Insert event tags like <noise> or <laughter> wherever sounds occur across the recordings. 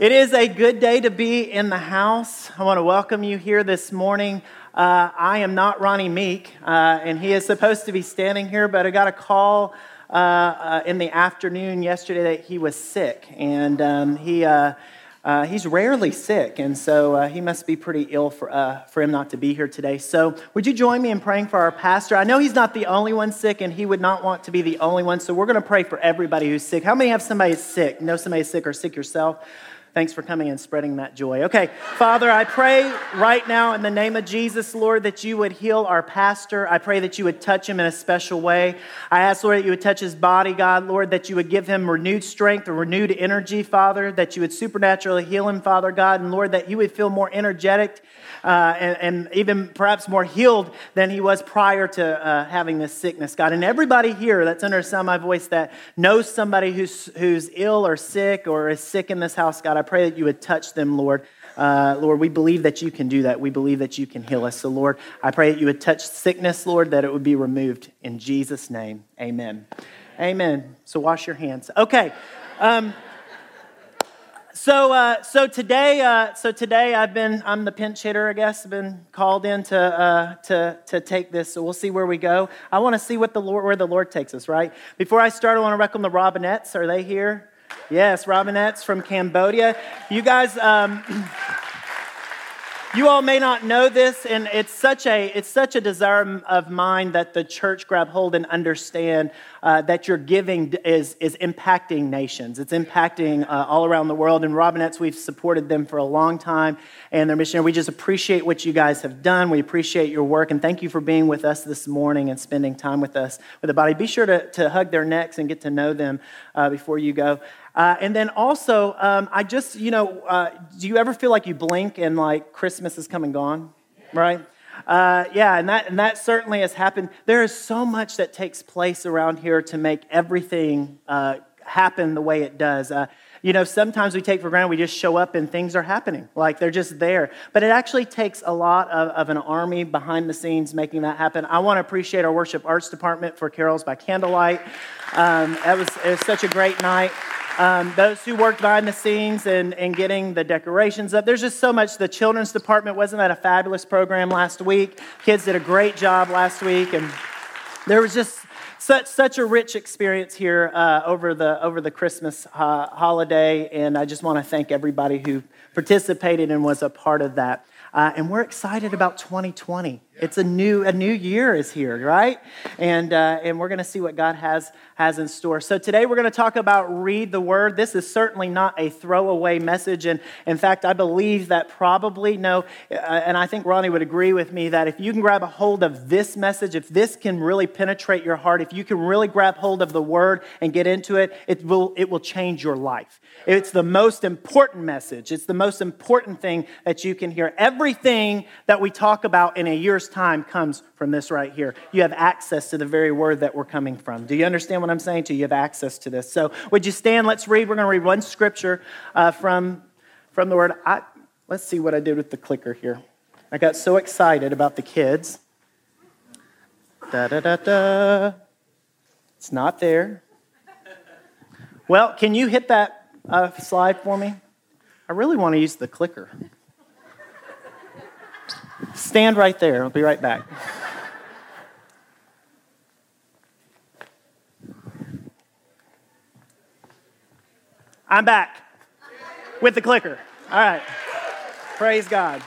It is a good day to be in the house. I want to welcome you here this morning. Uh, I am not Ronnie Meek, uh, and he is supposed to be standing here, but I got a call uh, uh in the afternoon yesterday that he was sick, and um, he. Uh, uh, he's rarely sick, and so he must be pretty ill for, for him not to be here today. So, would you join me in praying for our pastor? I know he's not the only one sick, and he would not want to be the only one, so we're going to pray for everybody who's sick. How many have somebody sick? Know somebody sick or sick yourself? Thanks for coming and spreading that joy. Okay, Father, I pray right now in the name of Jesus, Lord, that you would heal our pastor. I pray that you would touch him in a special way. I ask, Lord, that you would touch his body, God, Lord, that you would give him renewed strength renewed energy, Father, that you would supernaturally heal him, Father God, and Lord, that he would feel more energetic uh, and, and, even perhaps more healed than he was prior to uh, having this sickness, God. And everybody here that's under the sound of my voice that knows somebody who's, who's ill or sick or is sick in this house, God, I pray that you would touch them, Lord. Uh, Lord, we believe that you can do that. We believe that you can heal us. So, Lord, I pray that you would touch sickness, Lord, that it would be removed. In Jesus' name, amen. Amen. So, wash your hands. Okay. Um, so, uh, so today, uh, so today I've been, I'm the pinch hitter, I guess. I've been called in to, uh, to, to take this. So we'll see where we go. I want to see what the Lord, where the Lord takes us, right? Before I start, I want to welcome the Robinettes. Are they here? Yes, Robinettes from Cambodia. You guys, um, you all may not know this, and it's such a it's such a desire of mine that the church grab hold and understand uh, that your giving is is impacting nations. It's impacting uh, all around the world. And Robinettes, we've supported them for a long time, and their mission. We just appreciate what you guys have done. We appreciate your work, and thank you for being with us this morning and spending time with us with the body. Be sure to, to hug their necks and get to know them uh, before you go. Uh, and then also, um, I just, you know, uh, do you ever feel like you blink and like Christmas is come and gone? Right? Uh, yeah, and that, and that certainly has happened. There is so much that takes place around here to make everything uh, happen the way it does. You know, sometimes we take for granted we just show up and things are happening, like they're just there. But it actually takes a lot of, of an army behind the scenes making that happen. I want to appreciate our worship arts department for Carols by Candlelight. Um, that was, it was such a great night. Um, those who worked behind the scenes and, and getting the decorations up. There's just so much. The children's department, wasn't that a fabulous program last week? Kids did a great job last week. And there was just such, such a rich experience here uh, over, the, over the Christmas uh, holiday. And I just want to thank everybody who participated and was a part of that. Uh, and we're excited about 2020. It's a new a new year is here, right? And uh, and we're going to see what God has has in store. So today we're going to talk about read the word. This is certainly not a throwaway message, and in fact, I believe that probably no, uh, and I think Ronnie would agree with me that if you can grab a hold of this message, if this can really penetrate your heart, if you can really grab hold of the word and get into it, it will it will change your life. It's the most important message. It's the most important thing that you can hear. Everything that we talk about in a year's time comes from this right here. You have access to the very word that we're coming from. Do you understand what I'm saying to you? You have access to this. So, would you stand? Let's read. We're going to read one scripture uh, from, from the word. I, let's see what I did with the clicker here. I got so excited about the kids. Da da da da. It's not there. Well, can you hit that uh, slide for me? I really want to use the clicker. Stand right there. I'll be right back. I'm back with the clicker. All right. Praise God.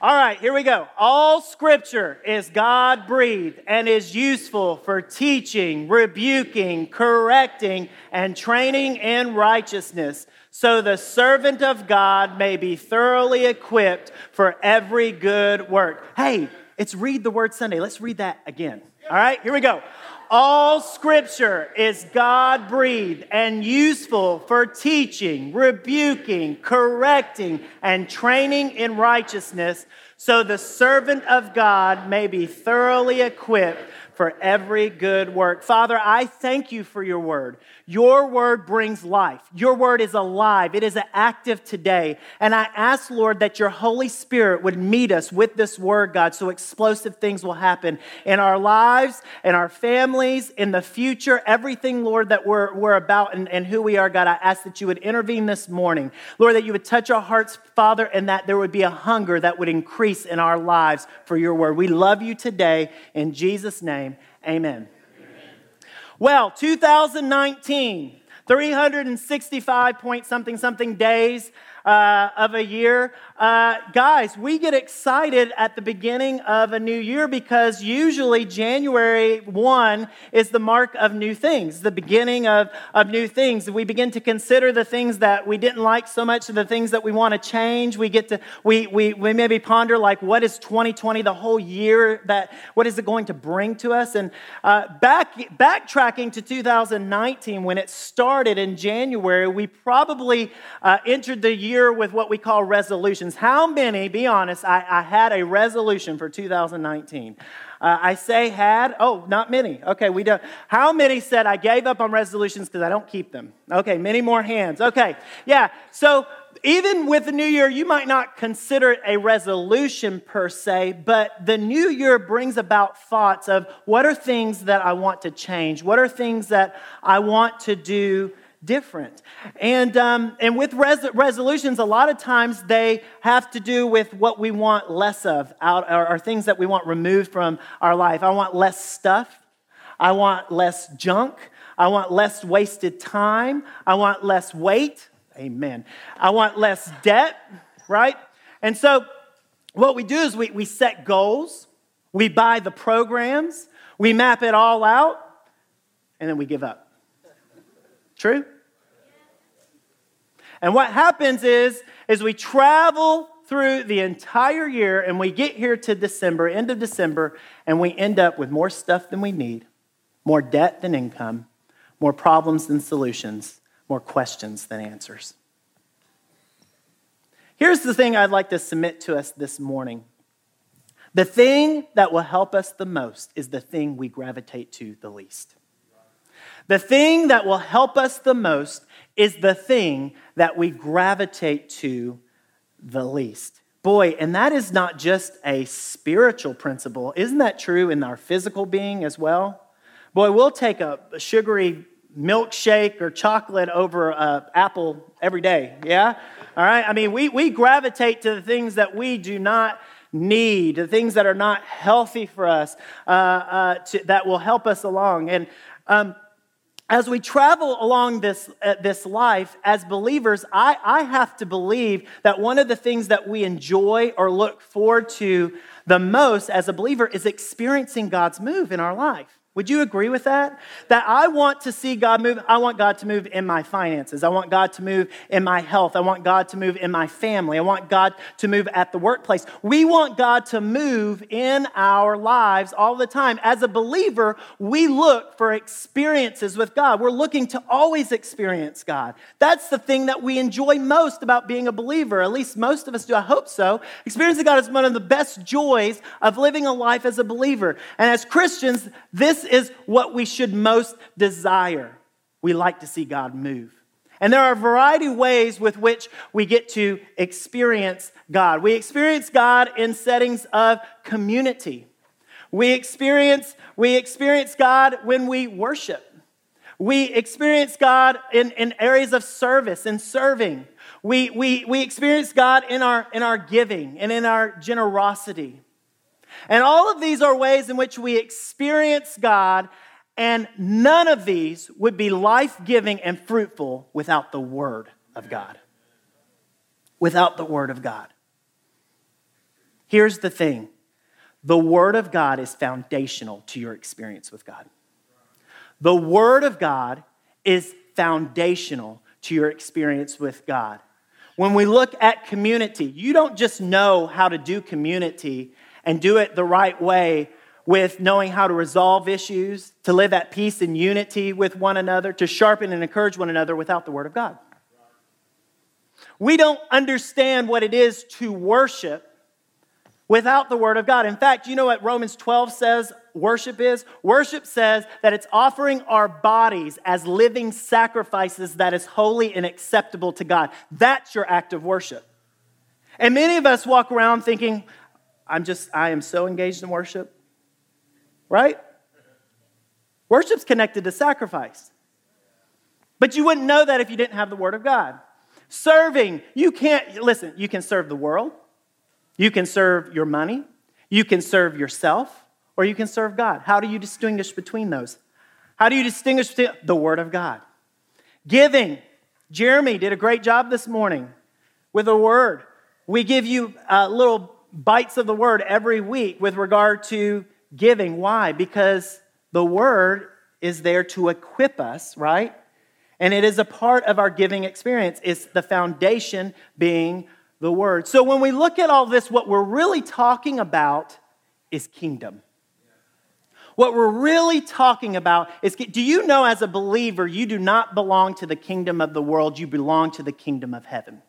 All right, here we go. All scripture is God breathed and is useful for teaching, rebuking, correcting, and training in righteousness, so the servant of God may be thoroughly equipped for every good work. Hey, it's Read the Word Sunday. Let's read that again. All right, here we go. All scripture is God breathed and useful for teaching, rebuking, correcting, and training in righteousness, so the servant of God may be thoroughly equipped for every good work. Father, I thank you for your word. Your word brings life. Your word is alive. It is active today. And I ask, Lord, that your Holy Spirit would meet us with this word, God, so explosive things will happen in our lives, in our families, in the future, everything, Lord, that we're, we're about and, and who we are, God. I ask that you would intervene this morning. Lord, that you would touch our hearts, Father, and that there would be a hunger that would increase in our lives for your word. We love you today. In Jesus' name, Amen. Amen. Well, 2019, 365 point something something days uh, of a year. Uh, guys, we get excited at the beginning of a new year because usually January 1 is the mark of new things, the beginning of, of new things. We begin to consider the things that we didn't like so much, the things that we want to change. We get to, we, we, we maybe ponder like, what is 2020, the whole year, that, what is it going to bring to us? And uh, back, backtracking to 2019, when it started in January, we probably uh, entered the year year with what we call resolutions. How many, be honest, I, I had a resolution for 2019? Uh, I say had. Oh, not many. Okay, we don't. How many said I gave up on resolutions because I don't keep them? Okay, many more hands. Okay, yeah. So even with the new year, you might not consider it a resolution per se, but the new year brings about thoughts of what are things that I want to change? What are things that I want to do different. And, um, and with res- resolutions, a lot of times they have to do with what we want less of, out, or, or things that we want removed from our life. I want less stuff. I want less junk. I want less wasted time. I want less weight. Amen. I want less debt, right? And so what we do is we, we set goals, we buy the programs, we map it all out, and then we give up. True? And what happens is, is we travel through the entire year and we get here to December, end of December, and we end up with more stuff than we need, more debt than income, more problems than solutions, more questions than answers. Here's the thing I'd like to submit to us this morning. The thing that will help us the most is the thing we gravitate to the least. The thing that will help us the most is the thing that we gravitate to the least. Boy, and that is not just a spiritual principle. Isn't that true in our physical being as well? Boy, we'll take a sugary milkshake or chocolate over an apple every day, yeah? All right? I mean, we, we gravitate to the things that we do not need, the things that are not healthy for us, uh, uh, to, that will help us along. And um, as we travel along this, uh, this life as believers, I, I have to believe that one of the things that we enjoy or look forward to the most as a believer is experiencing God's move in our life. Would you agree with that? That I want to see God move. I want God to move in my finances. I want God to move in my health. I want God to move in my family. I want God to move at the workplace. We want God to move in our lives all the time. As a believer, we look for experiences with God. We're looking to always experience God. That's the thing that we enjoy most about being a believer. At least most of us do. I hope so. Experiencing God is one of the best joys of living a life as a believer. And as Christians, this is what we should most desire. We like to see God move. And there are a variety of ways with which we get to experience God. We experience God in settings of community. We experience, we experience God when we worship. We experience God in, in areas of service and serving. We, we, we experience God in our, in our giving and in our generosity. And all of these are ways in which we experience God, and none of these would be life giving and fruitful without the Word of God. Without the Word of God. Here's the thing the Word of God is foundational to your experience with God. The Word of God is foundational to your experience with God. When we look at community, you don't just know how to do community and do it the right way with knowing how to resolve issues, to live at peace and unity with one another, to sharpen and encourage one another without the Word of God. We don't understand what it is to worship without the Word of God. In fact, you know what Romans 12 says worship is? Worship says that it's offering our bodies as living sacrifices that is holy and acceptable to God. That's your act of worship. And many of us walk around thinking, I'm just, I am so engaged in worship, right? Worship's connected to sacrifice. But you wouldn't know that if you didn't have the Word of God. Serving, you can't, listen, you can serve the world, you can serve your money, you can serve yourself, or you can serve God. How do you distinguish between those? How do you distinguish between the Word of God? Giving. Jeremy did a great job this morning with a word. We give you uh, little bites of the word every week with regard to giving. Why? Because the word is there to equip us, right? And it is a part of our giving experience. It's the foundation being the word. So when we look at all this, what we're really talking about is kingdom. What we're really talking about is do you know, as a believer, you do not belong to the kingdom of the world, you belong to the kingdom of heaven.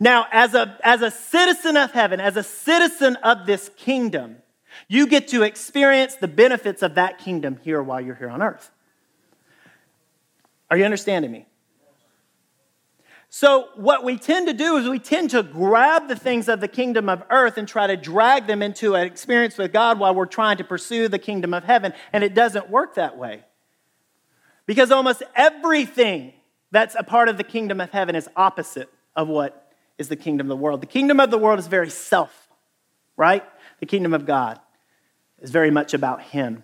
Now, as a, as a citizen of heaven, as a citizen of this kingdom, you get to experience the benefits of that kingdom here while you're here on earth. Are you understanding me? So, what we tend to do is we tend to grab the things of the kingdom of earth and try to drag them into an experience with God while we're trying to pursue the kingdom of heaven. And it doesn't work that way. Because almost everything that's a part of the kingdom of heaven is opposite of what is the kingdom of the world. The kingdom of the world is very self, right? The kingdom of God is very much about Him.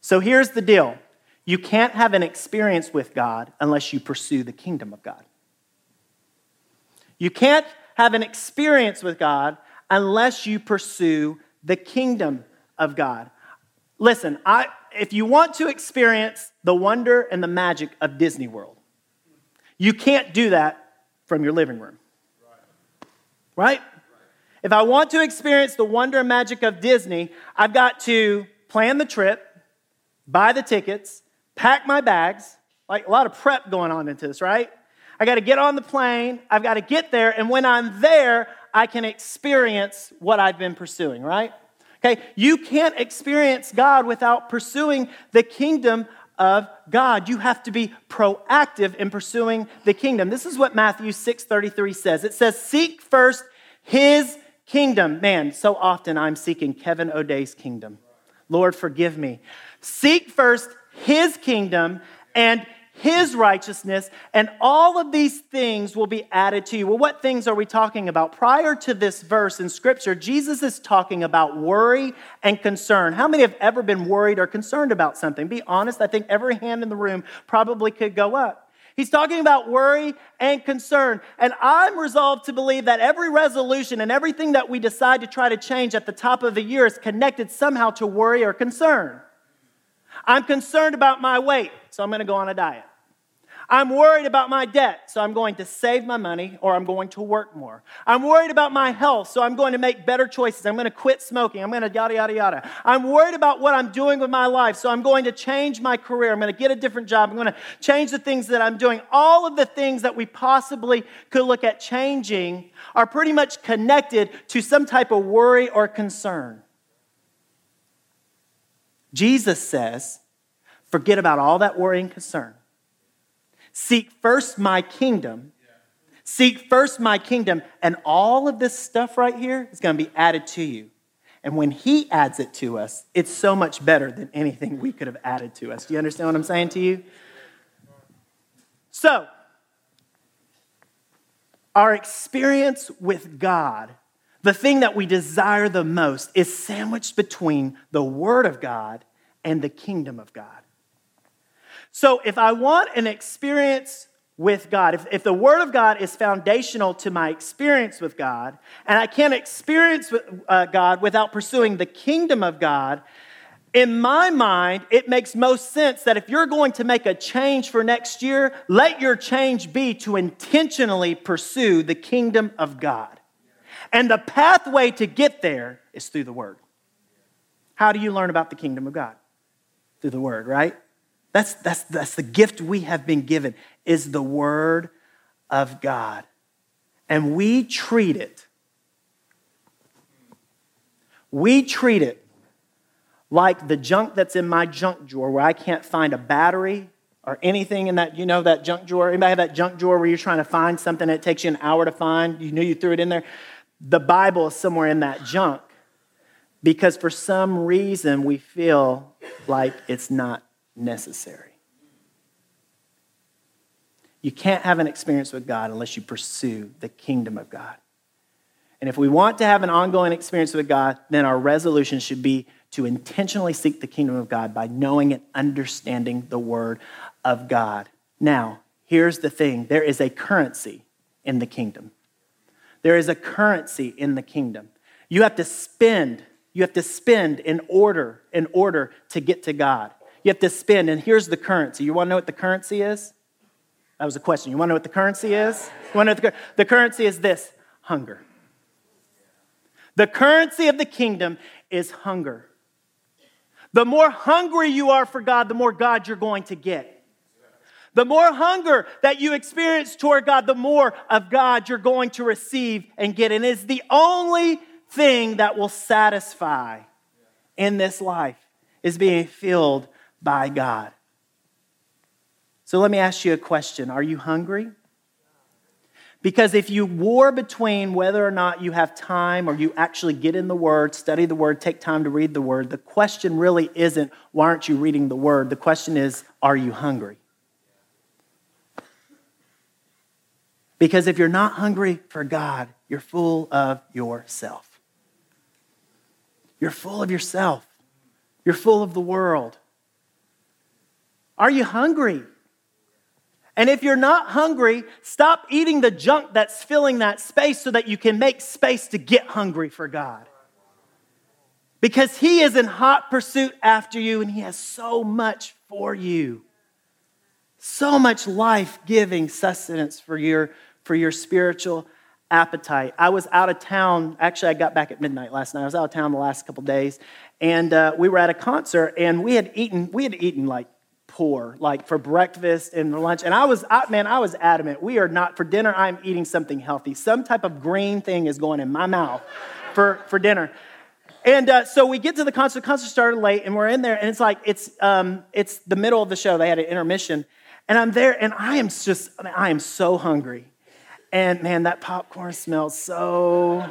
So here's the deal you can't have an experience with God unless you pursue the kingdom of God. You can't have an experience with God unless you pursue the kingdom of God. Listen, I, if you want to experience the wonder and the magic of Disney World, you can't do that from your living room. Right? If I want to experience the wonder and magic of Disney, I've got to plan the trip, buy the tickets, pack my bags, like a lot of prep going on into this, right? I got to get on the plane, I've got to get there, and when I'm there, I can experience what I've been pursuing, right? Okay, you can't experience God without pursuing the kingdom of God. You have to be proactive in pursuing the kingdom. This is what Matthew 6:33 says. It says, "Seek first his Kingdom, man, so often I'm seeking Kevin O'Day's kingdom. Lord, forgive me. Seek first his kingdom and his righteousness, and all of these things will be added to you. Well, what things are we talking about? Prior to this verse in Scripture, Jesus is talking about worry and concern. How many have ever been worried or concerned about something? Be honest, I think every hand in the room probably could go up. He's talking about worry and concern. And I'm resolved to believe that every resolution and everything that we decide to try to change at the top of the year is connected somehow to worry or concern. I'm concerned about my weight, so I'm going to go on a diet. I'm worried about my debt, so I'm going to save my money or I'm going to work more. I'm worried about my health, so I'm going to make better choices. I'm going to quit smoking. I'm going to yada, yada, yada. I'm worried about what I'm doing with my life, so I'm going to change my career. I'm going to get a different job. I'm going to change the things that I'm doing. All of the things that we possibly could look at changing are pretty much connected to some type of worry or concern. Jesus says, forget about all that worry and concern. Seek first my kingdom. Seek first my kingdom, and all of this stuff right here is going to be added to you. And when He adds it to us, it's so much better than anything we could have added to us. Do you understand what I'm saying to you? So, our experience with God, the thing that we desire the most, is sandwiched between the Word of God and the kingdom of God. So, if I want an experience with God, if, if the Word of God is foundational to my experience with God, and I can't experience with, uh, God without pursuing the kingdom of God, in my mind, it makes most sense that if you're going to make a change for next year, let your change be to intentionally pursue the kingdom of God. And the pathway to get there is through the Word. How do you learn about the kingdom of God? Through the Word, right? That's, that's, that's the gift we have been given is the word of God. And we treat it We treat it like the junk that's in my junk drawer where I can't find a battery or anything in that, you know, that junk drawer. Anybody have that junk drawer where you're trying to find something that takes you an hour to find? You knew you threw it in there. The Bible is somewhere in that junk because for some reason we feel like it's not necessary. You can't have an experience with God unless you pursue the kingdom of God. And if we want to have an ongoing experience with God, then our resolution should be to intentionally seek the kingdom of God by knowing and understanding the word of God. Now, here's the thing there is a currency in the kingdom. There is a currency in the kingdom. You have to spend, you have to spend in order, in order to get to God. You have to spend, and here's the currency. You want to know what the currency is? That was a question. You want to know what the currency is? You want to know the, the currency is this hunger. The currency of the kingdom is hunger. The more hungry you are for God, the more God you're going to get. The more hunger that you experience toward God, the more of God you're going to receive and get. And it's the only thing that will satisfy in this life is being filled by God. So let me ask you a question Are you hungry? Because if you war between whether or not you have time or you actually get in the Word, study the Word, take time to read the Word, the question really isn't, why aren't you reading the Word? The question is, are you hungry? Because if you're not hungry for God, you're full of yourself. You're full of yourself. You're full of the world. Are you hungry? And if you're not hungry, stop eating the junk that's filling that space so that you can make space to get hungry for God. Because He is in hot pursuit after you and He has so much for you. So much life giving sustenance for your, for your spiritual appetite. I was out of town. Actually, I got back at midnight last night. I was out of town the last couple days, and uh, we were at a concert, and we had eaten. We had eaten like poor, like for breakfast and lunch. And I was, I, man, I was adamant. We are not, for dinner, I'm eating something healthy. Some type of green thing is going in my mouth for, for dinner. And uh, so we get to the concert. The concert started late, and we're in there, and it's like, it's, um, it's the middle of the show. They had an intermission. And I'm there, and I am just, I, mean, I am so hungry. And man, that popcorn smells so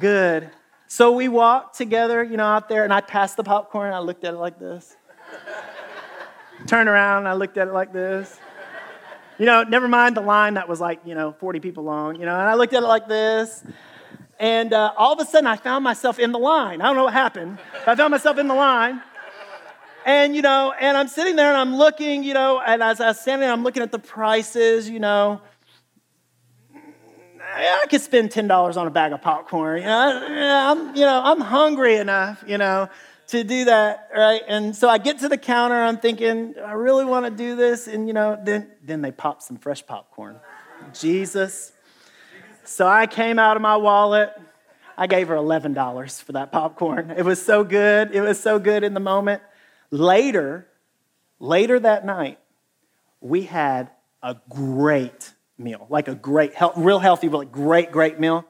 good. So we walked together, you know, out there, and I passed the popcorn, I looked at it like this. Turned around I looked at it like this. You know, never mind the line that was like, you know, 40 people long, you know, and I looked at it like this. And uh, all of a sudden, I found myself in the line. I don't know what happened. I found myself in the line. And, you know, and I'm sitting there and I'm looking, you know, and as I was standing there, I'm looking at the prices, you know. I could spend $10 on a bag of popcorn. You know, I'm, you know, I'm hungry enough, you know to do that, right? And so I get to the counter, I'm thinking, I really want to do this? And you know, then then they pop some fresh popcorn. Jesus. So I came out of my wallet. I gave her $11 for that popcorn. It was so good. It was so good in the moment. Later, later that night, we had a great meal, like a great, real healthy, really great, great meal.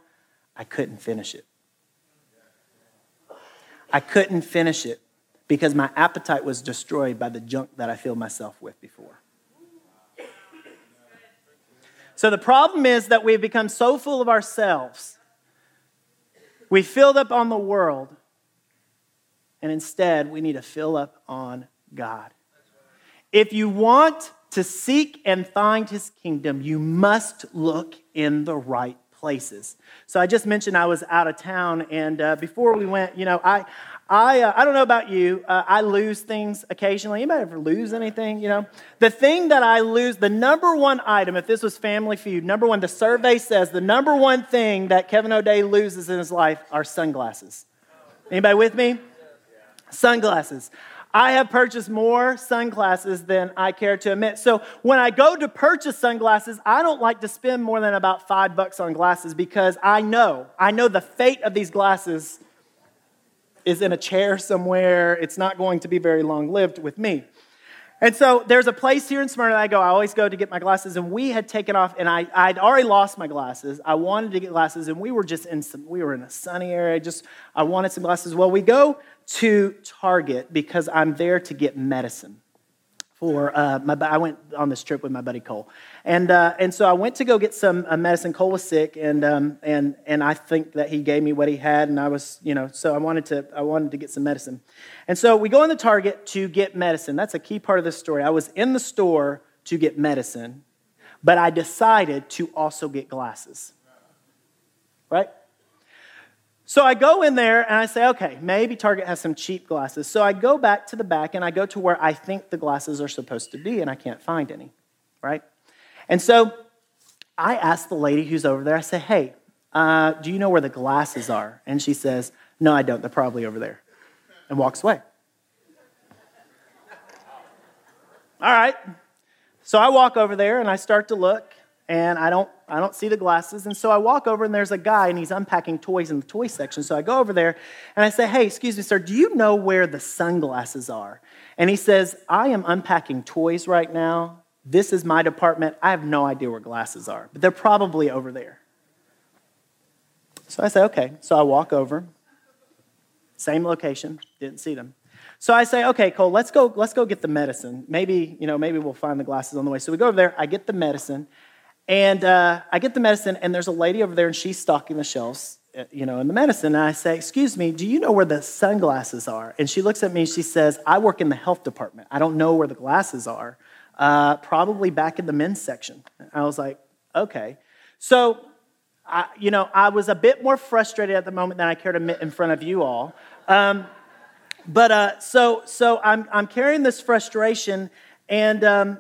I couldn't finish it. I couldn't finish it because my appetite was destroyed by the junk that I filled myself with before. So the problem is that we've become so full of ourselves, we filled up on the world, and instead we need to fill up on God. If you want to seek and find his kingdom, you must look in the right places. So I just mentioned I was out of town, and uh, before we went, you know, I, I, uh, I don't know about you, uh, I lose things occasionally. Anybody ever lose anything? You know, the thing that I lose, the number one item, if this was Family Feud, number one, the survey says the number one thing that Kevin O'Day loses in his life are sunglasses. Anybody with me? Sunglasses. I have purchased more sunglasses than I care to admit. So when I go to purchase sunglasses, I don't like to spend more than about five bucks on glasses because I know, I know the fate of these glasses is in a chair somewhere. It's not going to be very long lived with me. And so there's a place here in Smyrna that I go. I always go to get my glasses, and we had taken off, and I, I'd already lost my glasses. I wanted to get glasses, and we were just in some, we were in a sunny area. Just, I wanted some glasses. Well, we go to Target because I'm there to get medicine for uh, my, I went on this trip with my buddy Cole. And, uh, and so I went to go get some uh, medicine. Cole was sick, and, um, and, and I think that he gave me what he had, and I was, you know, so I wanted, to, I wanted to get some medicine. And so we go in the Target to get medicine. That's a key part of this story. I was in the store to get medicine, but I decided to also get glasses. Right? So I go in there and I say, okay, maybe Target has some cheap glasses. So I go back to the back and I go to where I think the glasses are supposed to be and I can't find any, right? And so I ask the lady who's over there, I say, hey, uh, do you know where the glasses are? And she says, no, I don't. They're probably over there. And walks away. All right. So I walk over there and I start to look and I don't I don't see the glasses. And so I walk over and there's a guy and he's unpacking toys in the toy section. So I go over there and I say, "Hey, excuse me, sir, do you know where the sunglasses are?" And he says, "I am unpacking toys right now. This is my department. I have no idea where glasses are, but they're probably over there." So I say, "Okay." So I walk over. Same location, didn't see them. So I say, okay, Cole, let's go, let's go get the medicine. Maybe, you know, maybe we'll find the glasses on the way. So we go over there, I get the medicine, and uh, I get the medicine, and there's a lady over there, and she's stocking the shelves, uh, you know, in the medicine. And I say, Excuse me, do you know where the sunglasses are? And she looks at me, she says, I work in the health department. I don't know where the glasses are. Uh, probably back in the men's section. I was like, Okay. So, I, you know, I was a bit more frustrated at the moment than I care to admit in front of you all. Um, but uh, so, so I'm, I'm carrying this frustration, and um,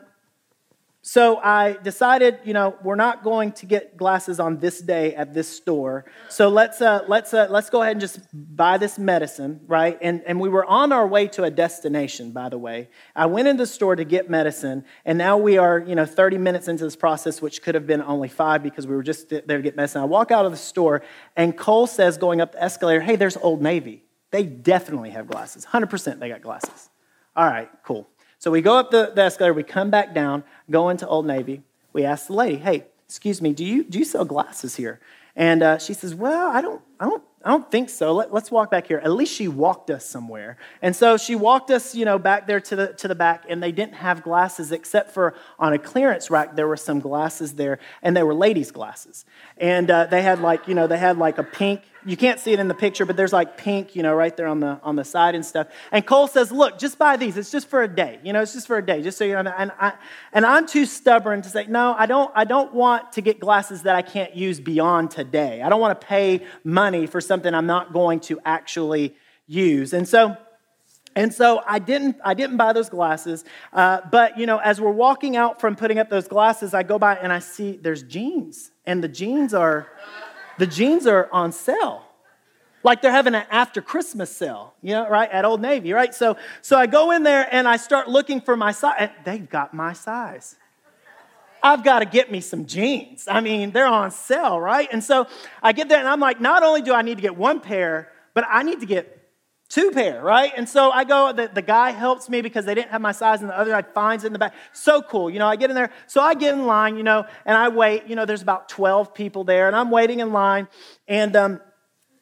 so I decided, you know, we're not going to get glasses on this day at this store. So let's uh, let's uh, let's go ahead and just buy this medicine, right? And and we were on our way to a destination, by the way. I went into the store to get medicine, and now we are, you know, 30 minutes into this process, which could have been only five because we were just there to get medicine. I walk out of the store, and Cole says, going up the escalator, "Hey, there's Old Navy. They definitely have glasses. 100% they got glasses." All right, cool. So we go up the, the escalator, we come back down, go into Old Navy. We ask the lady, hey, excuse me, do you, do you sell glasses here? And uh, she says, well, I don't, I don't I don't think so. Let, us walk back here. At least she walked us somewhere. And so she walked us, you know, back there to the, to the back, and they didn't have glasses except for on a clearance rack, there were some glasses there, and they were ladies' glasses. And uh, they had like, you know, they had like a pink, you can't see it in the picture, but there's like pink, you know, right there on the, on the side and stuff. And Cole says, look, just buy these. It's just for a day. You know, it's just for a day, just so you know. And, I, and I'm too stubborn to say, no, I don't, I don't want to get glasses that I can't use beyond today. I don't want to pay money for something I'm not going to actually use. And so, and so I didn't, I didn't buy those glasses. Uh, but, you know, as we're walking out from putting up those glasses, I go by and I see there's jeans. And the jeans are, the jeans are on sale. Like they're having an after Christmas sale, you know, right? At Old Navy, right? So, so I go in there and I start looking for my size. They've got my size. I've got to get me some jeans. I mean, they're on sale, right? And so I get there and I'm like, not only do I need to get one pair, but I need to get two pair, right? And so I go, the, the guy helps me because they didn't have my size, and the other guy finds it in the back. So cool, you know, I get in there. So I get in line, you know, and I wait. You know, there's about 12 people there, and I'm waiting in line. And, um,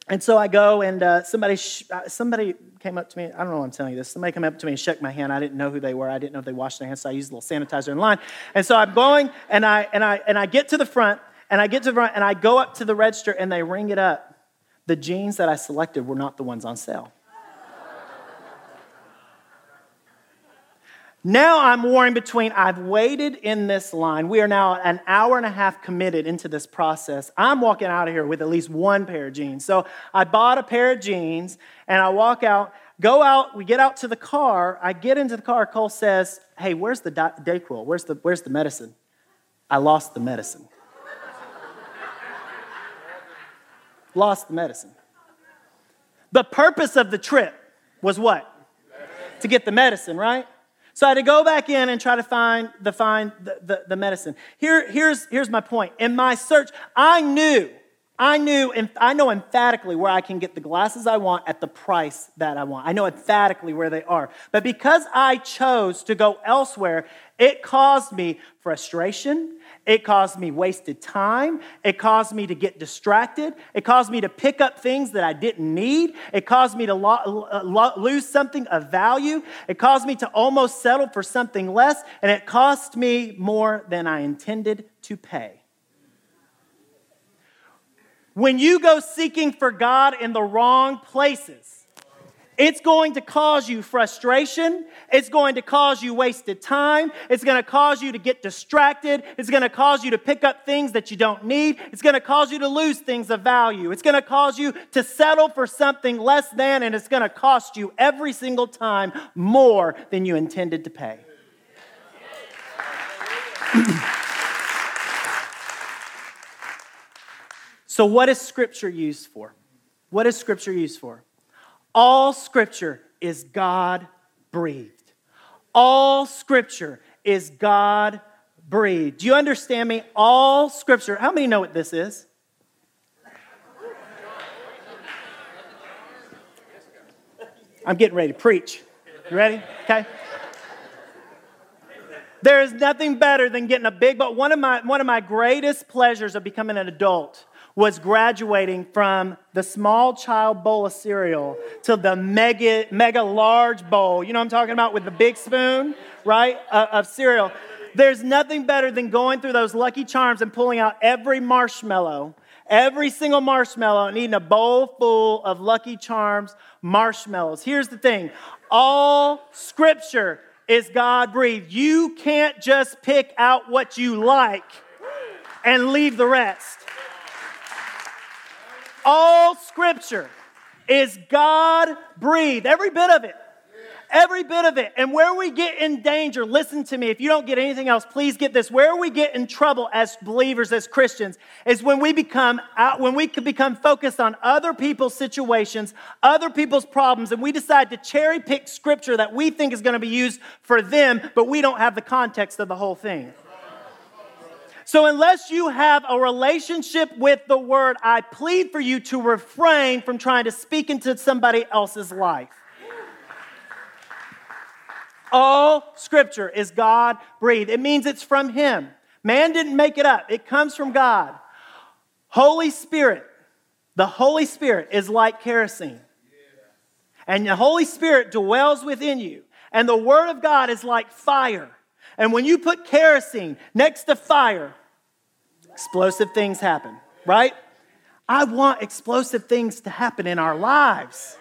and so I go, and uh, somebody, sh- uh, somebody came up to me. I don't know why I'm telling you this. Somebody came up to me and shook my hand. I didn't know who they were. I didn't know if they washed their hands, so I used a little sanitizer in line. And so I'm going, and I and I and I get to the front, and I get to the front, and I go up to the register, and they ring it up. The jeans that I selected were not the ones on sale. Now I'm warring between I've waited in this line. We are now an hour and a half committed into this process. I'm walking out of here with at least one pair of jeans. So I bought a pair of jeans and I walk out, go out, we get out to the car. I get into the car. Cole says, Hey, where's the Dayquil? Where's the, where's the medicine? I lost the medicine. <laughs> lost the medicine. The purpose of the trip was what? To get the medicine, right? So I had to go back in and try to find the, find the, the, the medicine. Here, here's, here's my point. In my search, I knew I knew, and I know emphatically where I can get the glasses I want at the price that I want. I know emphatically where they are. But because I chose to go elsewhere, it caused me frustration. It caused me wasted time. It caused me to get distracted. It caused me to pick up things that I didn't need. It caused me to lo- lo- lose something of value. It caused me to almost settle for something less. And it cost me more than I intended to pay. When you go seeking for God in the wrong places, it's going to cause you frustration. It's going to cause you wasted time. It's going to cause you to get distracted. It's going to cause you to pick up things that you don't need. It's going to cause you to lose things of value. It's going to cause you to settle for something less than, and it's going to cost you every single time more than you intended to pay. <clears throat> So, what is Scripture used for? What is Scripture used for? All Scripture is God breathed. All Scripture is God breathed. Do you understand me? All Scripture. How many know what this is? I'm getting ready to preach. You ready? Okay. There is nothing better than getting a big but one of my one of my greatest pleasures of becoming an adult was graduating from the small child bowl of cereal to the mega, mega large bowl. You know what I'm talking about with the big spoon, right, uh, of cereal. There's nothing better than going through those Lucky Charms and pulling out every marshmallow, every single marshmallow, and eating a bowl full of Lucky Charms marshmallows. Here's the thing all scripture is God breathed. You can't just pick out what you like and leave the rest. All scripture is God breathed, every bit of it. Every bit of it. And where we get in danger, listen to me. If you don't get anything else, please get this. Where we get in trouble as believers, as Christians, is when we become out, when we become focused on other people's situations, other people's problems, and we decide to cherry pick scripture that we think is going to be used for them, but we don't have the context of the whole thing. So, unless you have a relationship with the word, I plead for you to refrain from trying to speak into somebody else's life. All scripture is God breathed. It means it's from Him. Man didn't make it up, it comes from God. Holy Spirit, the Holy Spirit is like kerosene. And the Holy Spirit dwells within you. And the Word of God is like fire. And when you put kerosene next to fire, explosive things happen, right? I want explosive things to happen in our lives.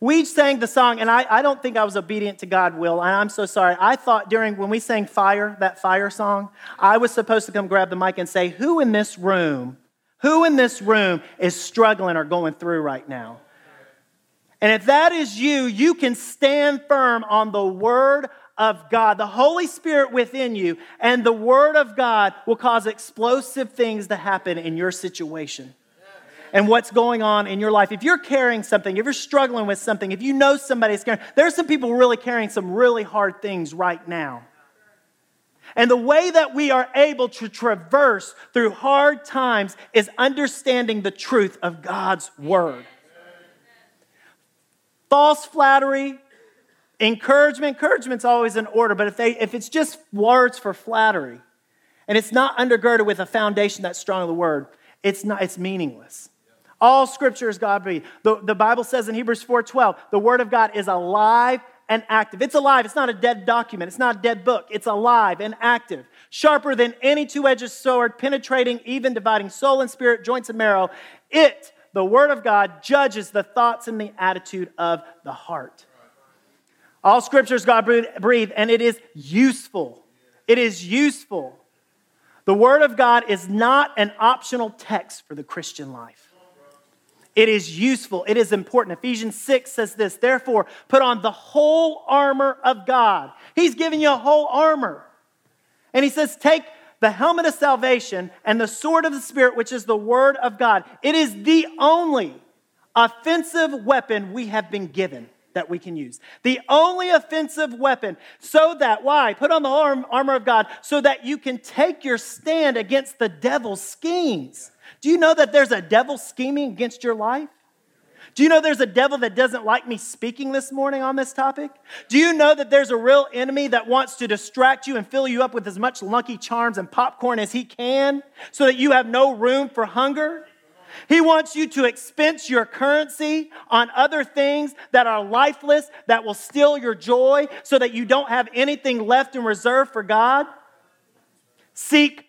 We sang the song, and I, I don't think I was obedient to God, Will, and I'm so sorry. I thought during when we sang Fire, that fire song, I was supposed to come grab the mic and say, Who in this room, who in this room is struggling or going through right now? And if that is you, you can stand firm on the word of God, the Holy Spirit within you, and the Word of God will cause explosive things to happen in your situation and what's going on in your life. If you're carrying something, if you're struggling with something, if you know somebody's carrying, there's some people really carrying some really hard things right now. And the way that we are able to traverse through hard times is understanding the truth of God's word. False flattery, Encouragement, encouragement's always in order, but if, they, if it's just words for flattery and it's not undergirded with a foundation that's strong of the word, it's, not, it's meaningless. All scripture is God breathed. The, the Bible says in Hebrews 4:12, the word of God is alive and active. It's alive. It's not a dead document. It's not a dead book. It's alive and active, sharper than any two-edged sword, penetrating, even dividing soul and spirit, joints and marrow. It, the word of God, judges the thoughts and the attitude of the heart. All scripture is God breathed, and it is useful. It is useful. The Word of God is not an optional text for the Christian life. It is useful. It is important. Ephesians 6 says this Therefore, put on the whole armor of God. He's giving you a whole armor. And he says, Take the helmet of salvation and the sword of the Spirit, which is the Word of God. It is the only offensive weapon we have been given. That we can use. The only offensive weapon, so that, why? Put on the arm, armor of God so that you can take your stand against the devil's schemes. Do you know that there's a devil scheming against your life? Do you know there's a devil that doesn't like me speaking this morning on this topic? Do you know that there's a real enemy that wants to distract you and fill you up with as much lucky charms and popcorn as he can so that you have no room for hunger? He wants you to expense your currency on other things that are lifeless, that will steal your joy, so that you don't have anything left in reserve for God. Seek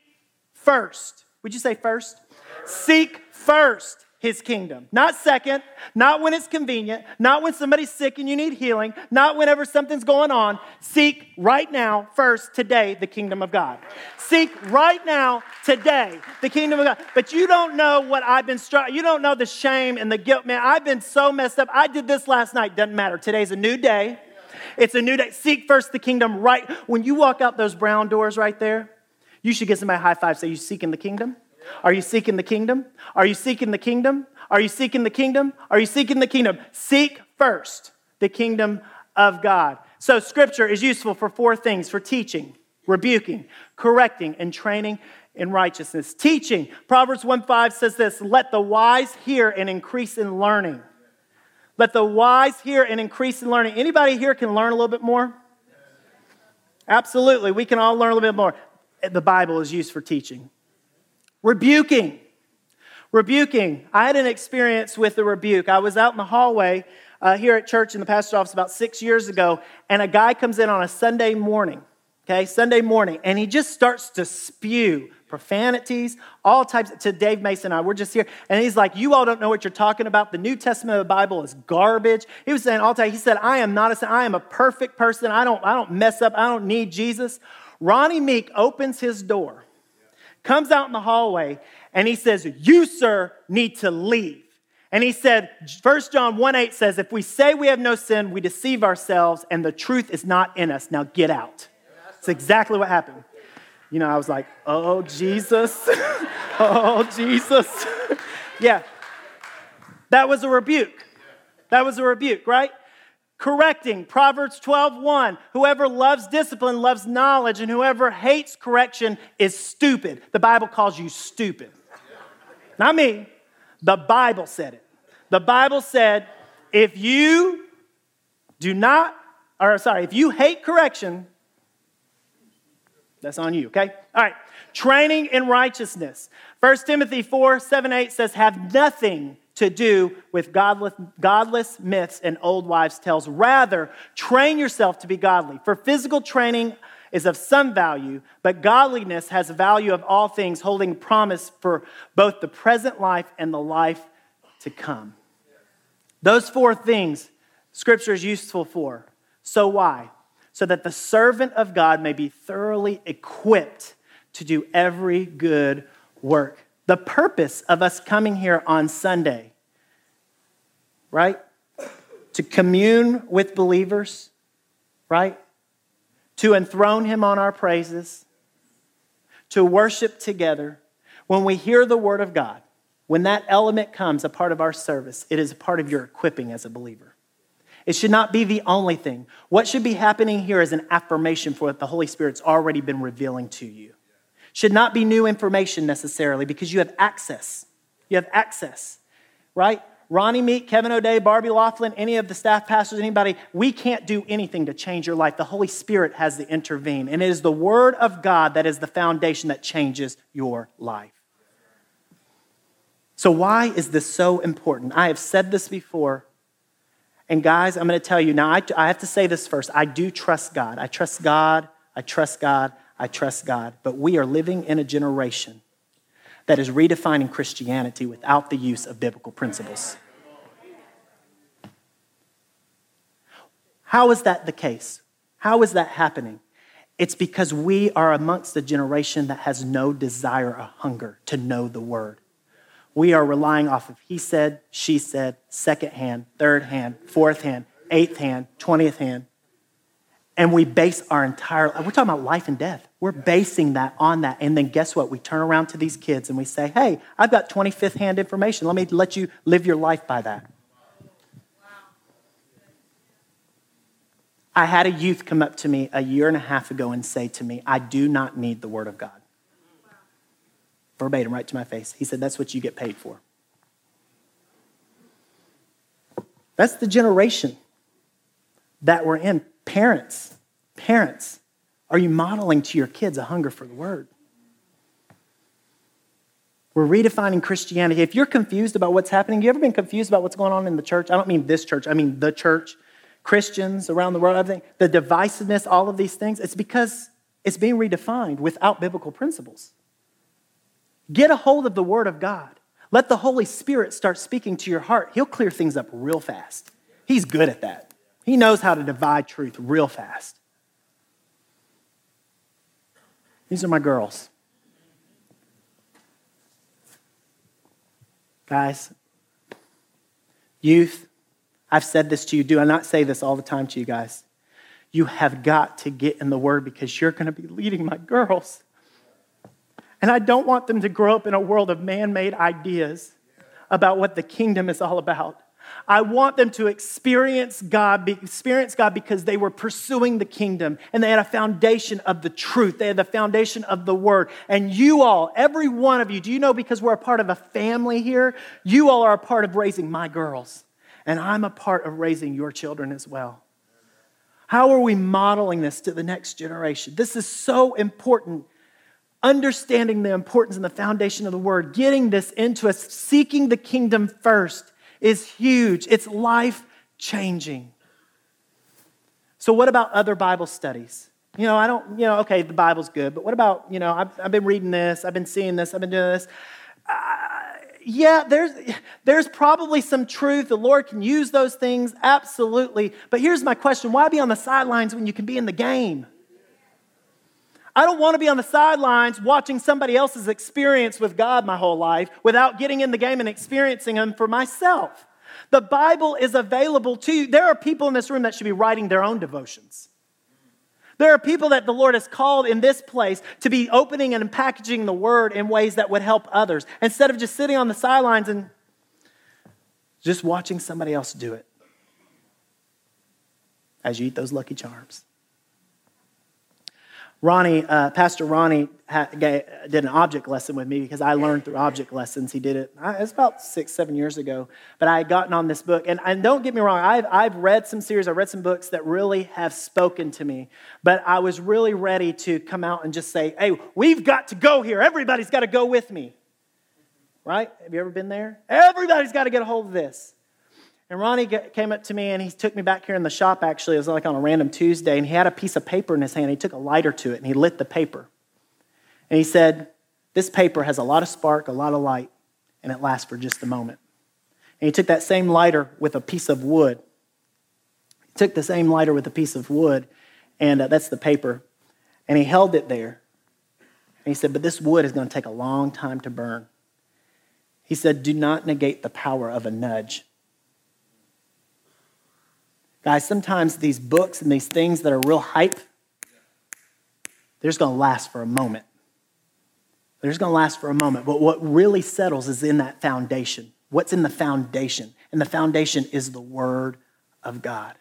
first. Would you say first? Seek first his kingdom. Not second, not when it's convenient, not when somebody's sick and you need healing, not whenever something's going on. Seek right now, first, today, the kingdom of God. Seek right now, today, the kingdom of God. But you don't know what I've been struck. You don't know the shame and the guilt. Man, I've been so messed up. I did this last night. Doesn't matter. Today's a new day. It's a new day. Seek first the kingdom right. When you walk out those brown doors right there, you should get somebody high five. Say, You seeking the kingdom? Are you seeking the kingdom? Are you seeking the kingdom? Are you seeking the kingdom? Are you seeking the kingdom? Seek first the kingdom of God. So, scripture is useful for four things for teaching, rebuking, correcting, and training in righteousness. Teaching, Proverbs 1 5 says this let the wise hear and increase in learning. Let the wise hear and increase in learning. Anybody here can learn a little bit more? Absolutely. We can all learn a little bit more. The Bible is used for teaching. Rebuking. Rebuking. I had an experience with a rebuke. I was out in the hallway uh, here at church in the pastor's office about six years ago, and a guy comes in on a Sunday morning, okay, Sunday morning, and he just starts to spew profanities, all types to Dave Mason and I. We're just here. And he's like, You all don't know what you're talking about. The New Testament of the Bible is garbage. He was saying all time, he said, I am not a I am a perfect person. I don't, I don't mess up. I don't need Jesus. Ronnie Meek opens his door comes out in the hallway and he says, You, sir, need to leave. And he said, 1 John 1 8 says, If we say we have no sin, we deceive ourselves and the truth is not in us. Now get out. It's exactly what happened. You know, I was like, Oh, Jesus. <laughs> oh, Jesus. <laughs> yeah. That was a rebuke. That was a rebuke, right? Correcting. Proverbs 12 1 whoever loves discipline loves knowledge and whoever hates correction is stupid. The bible calls you stupid. Not me. The bible said it. The bible said if you do not or sorry if you hate correction that's on you okay? All right. Training in righteousness. 1 timothy 4 7 8 says have nothing to do with godless, godless myths and old wives' tales. Rather, train yourself to be godly. For physical training is of some value, but godliness has value of all things, holding promise for both the present life and the life to come. Those four things scripture is useful for. So, why? So that the servant of God may be thoroughly equipped to do every good work the purpose of us coming here on Sunday, right? To commune with believers, right? To enthrone Him on our praises, to worship together. When we hear the Word of God, when that element comes a part of our service, it is a part of your equipping as a believer. It should not be the only thing. What should be happening here is an affirmation for what the Holy Spirit's already been revealing to you should not be new information necessarily because you have access. You have access, right? Ronnie Meek, Kevin O'Day, Barbie Laughlin, any of the staff pastors, anybody, we can't do anything to change your life. The Holy Spirit has to intervene. And it is the Word of God that is the foundation that changes your life. So, why is this so important? I have said this before. And, guys, I'm going to tell you now, I, I have to say this first. I do trust God. I trust God. I trust God. I trust God. But we are living in a generation that is redefining Christianity without the use of biblical principles. How is that the case? How is that happening? It's because we are amongst a generation that has no desire or hunger to know the word. We are relying off of he said, she said, second hand, third hand, fourth hand, eighth hand, twentieth hand and we base our entire we're talking about life and death we're basing that on that and then guess what we turn around to these kids and we say hey i've got 25th hand information let me let you live your life by that I had a youth come up to me a year and a half ago and say to me, I do not need the Word of God. Verbatim, right to my face. He said, That's what you get paid for. That's the generation that we're in. Parents, parents, are you modeling to your kids a hunger for the Word? We're redefining Christianity. If you're confused about what's happening, you ever been confused about what's going on in the church? I don't mean this church, I mean the church. Christians around the world, everything, the divisiveness, all of these things, it's because it's being redefined without biblical principles. Get a hold of the Word of God. Let the Holy Spirit start speaking to your heart. He'll clear things up real fast. He's good at that. He knows how to divide truth real fast. These are my girls. Guys, youth, I've said this to you. Do I not say this all the time to you guys? You have got to get in the Word because you're going to be leading my girls. And I don't want them to grow up in a world of man made ideas about what the kingdom is all about. I want them to experience God, experience God because they were pursuing the kingdom and they had a foundation of the truth. They had the foundation of the word. And you all, every one of you, do you know because we're a part of a family here? You all are a part of raising my girls and I'm a part of raising your children as well. How are we modeling this to the next generation? This is so important. Understanding the importance and the foundation of the word, getting this into us, seeking the kingdom first is huge. It's life changing. So, what about other Bible studies? You know, I don't, you know, okay, the Bible's good, but what about, you know, I've, I've been reading this, I've been seeing this, I've been doing this. Uh, yeah, there's, there's probably some truth. The Lord can use those things, absolutely. But here's my question why be on the sidelines when you can be in the game? I don't want to be on the sidelines watching somebody else's experience with God my whole life without getting in the game and experiencing Him for myself. The Bible is available to you. There are people in this room that should be writing their own devotions. There are people that the Lord has called in this place to be opening and packaging the word in ways that would help others instead of just sitting on the sidelines and just watching somebody else do it as you eat those lucky charms. Ronnie, uh, Pastor Ronnie ha- did an object lesson with me because I learned through object lessons. He did it, uh, it's about six, seven years ago. But I had gotten on this book. And, and don't get me wrong, I've, I've read some series, I've read some books that really have spoken to me. But I was really ready to come out and just say, hey, we've got to go here. Everybody's got to go with me. Right? Have you ever been there? Everybody's got to get a hold of this. And Ronnie came up to me and he took me back here in the shop, actually. It was like on a random Tuesday. And he had a piece of paper in his hand. He took a lighter to it and he lit the paper. And he said, This paper has a lot of spark, a lot of light, and it lasts for just a moment. And he took that same lighter with a piece of wood. He took the same lighter with a piece of wood, and uh, that's the paper. And he held it there. And he said, But this wood is going to take a long time to burn. He said, Do not negate the power of a nudge. Guys, sometimes these books and these things that are real hype, they're just going to last for a moment. They're just going to last for a moment. But what really settles is in that foundation. What's in the foundation? And the foundation is the Word of God.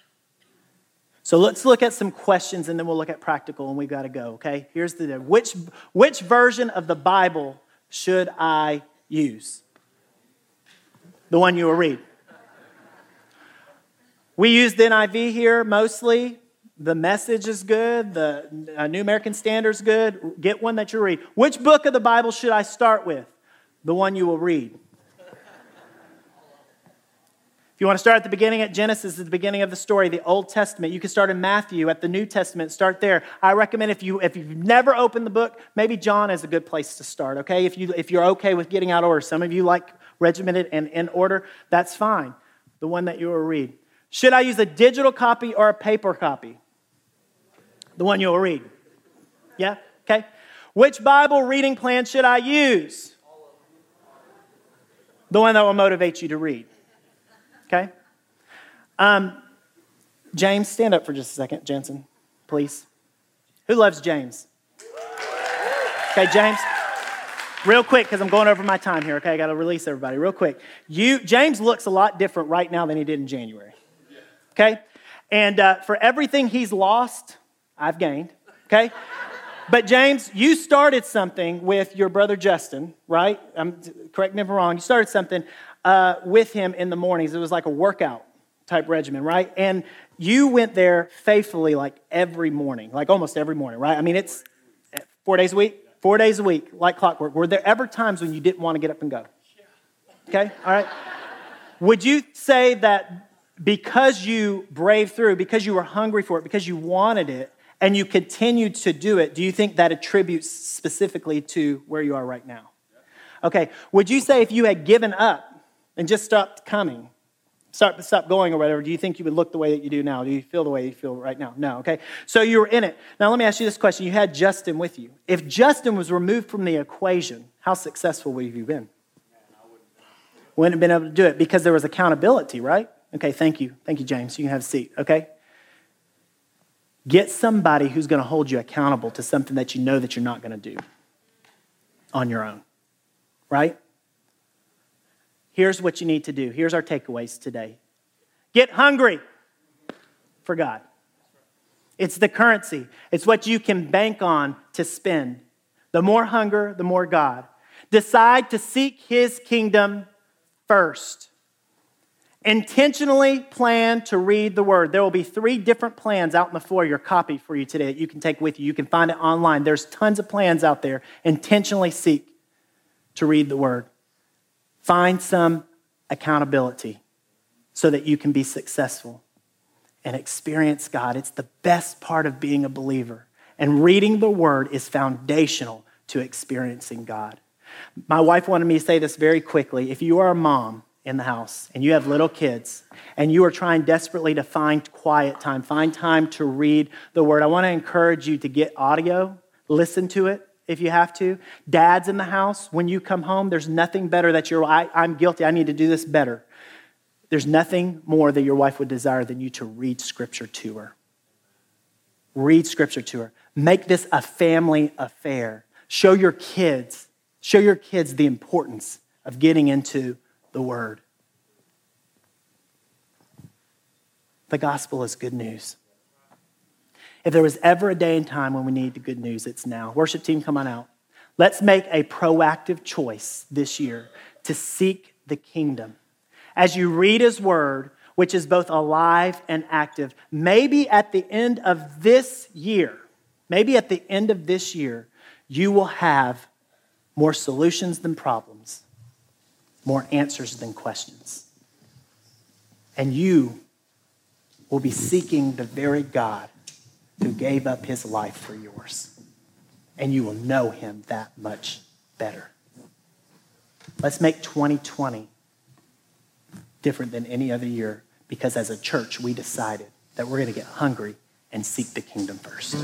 So let's look at some questions and then we'll look at practical and we've got to go, okay? Here's the which which version of the Bible should I use? The one you will read. We use the NIV here mostly. The message is good. The uh, New American Standard is good. Get one that you read. Which book of the Bible should I start with? The one you will read. If you want to start at the beginning at Genesis, at the beginning of the story, the Old Testament, you can start in Matthew at the New Testament, start there. I recommend if you if you've never opened the book, maybe John is a good place to start, okay? If you if you're okay with getting out of order. Some of you like regimented and in order, that's fine. The one that you will read. Should I use a digital copy or a paper copy? The one you'll read. Yeah? Okay. Which Bible reading plan should I use? The one that will motivate you to read. Okay? Um, James, stand up for just a second, Jensen, please. Who loves James? Okay, James. Real quick, because I'm going over my time here, okay? I got to release everybody real quick. You, James looks a lot different right now than he did in January okay? And uh, for everything he's lost, I've gained, okay? But James, you started something with your brother Justin, right? Um, correct me if I'm wrong. You started something uh, with him in the mornings. It was like a workout type regimen, right? And you went there faithfully like every morning, like almost every morning, right? I mean, it's four days a week, four days a week, like clockwork. Were there ever times when you didn't want to get up and go? Okay, all right. Would you say that because you braved through, because you were hungry for it, because you wanted it, and you continued to do it, do you think that attributes specifically to where you are right now? Okay, would you say if you had given up and just stopped coming, stop, stop going or whatever, do you think you would look the way that you do now? Do you feel the way you feel right now? No, okay? So you were in it. Now let me ask you this question. You had Justin with you. If Justin was removed from the equation, how successful would you have been? Wouldn't have been able to do it because there was accountability, right? Okay, thank you. Thank you, James. You can have a seat, okay? Get somebody who's going to hold you accountable to something that you know that you're not going to do on your own, right? Here's what you need to do. Here's our takeaways today get hungry for God. It's the currency, it's what you can bank on to spend. The more hunger, the more God. Decide to seek His kingdom first. Intentionally plan to read the word. There will be three different plans out in the your copy for you today that you can take with you. You can find it online. There's tons of plans out there. Intentionally seek to read the word. Find some accountability so that you can be successful and experience God. It's the best part of being a believer. And reading the word is foundational to experiencing God. My wife wanted me to say this very quickly. If you are a mom in the house and you have little kids and you are trying desperately to find quiet time, find time to read the word, I want to encourage you to get audio, listen to it, if you have to. Dads in the house, when you come home, there's nothing better that you're, I, I'm guilty, I need to do this better. There's nothing more that your wife would desire than you to read scripture to her. Read scripture to her. Make this a family affair. Show your kids, show your kids the importance of getting into the word. The gospel is good news. If there was ever a day and time when we need the good news, it's now. Worship team, come on out. Let's make a proactive choice this year to seek the kingdom. As you read his word, which is both alive and active, maybe at the end of this year, maybe at the end of this year, you will have more solutions than problems, more answers than questions. And you will be seeking the very God who gave up his life for yours. And you will know him that much better. Let's make 2020 different than any other year because as a church, we decided that we're going to get hungry and seek the kingdom first.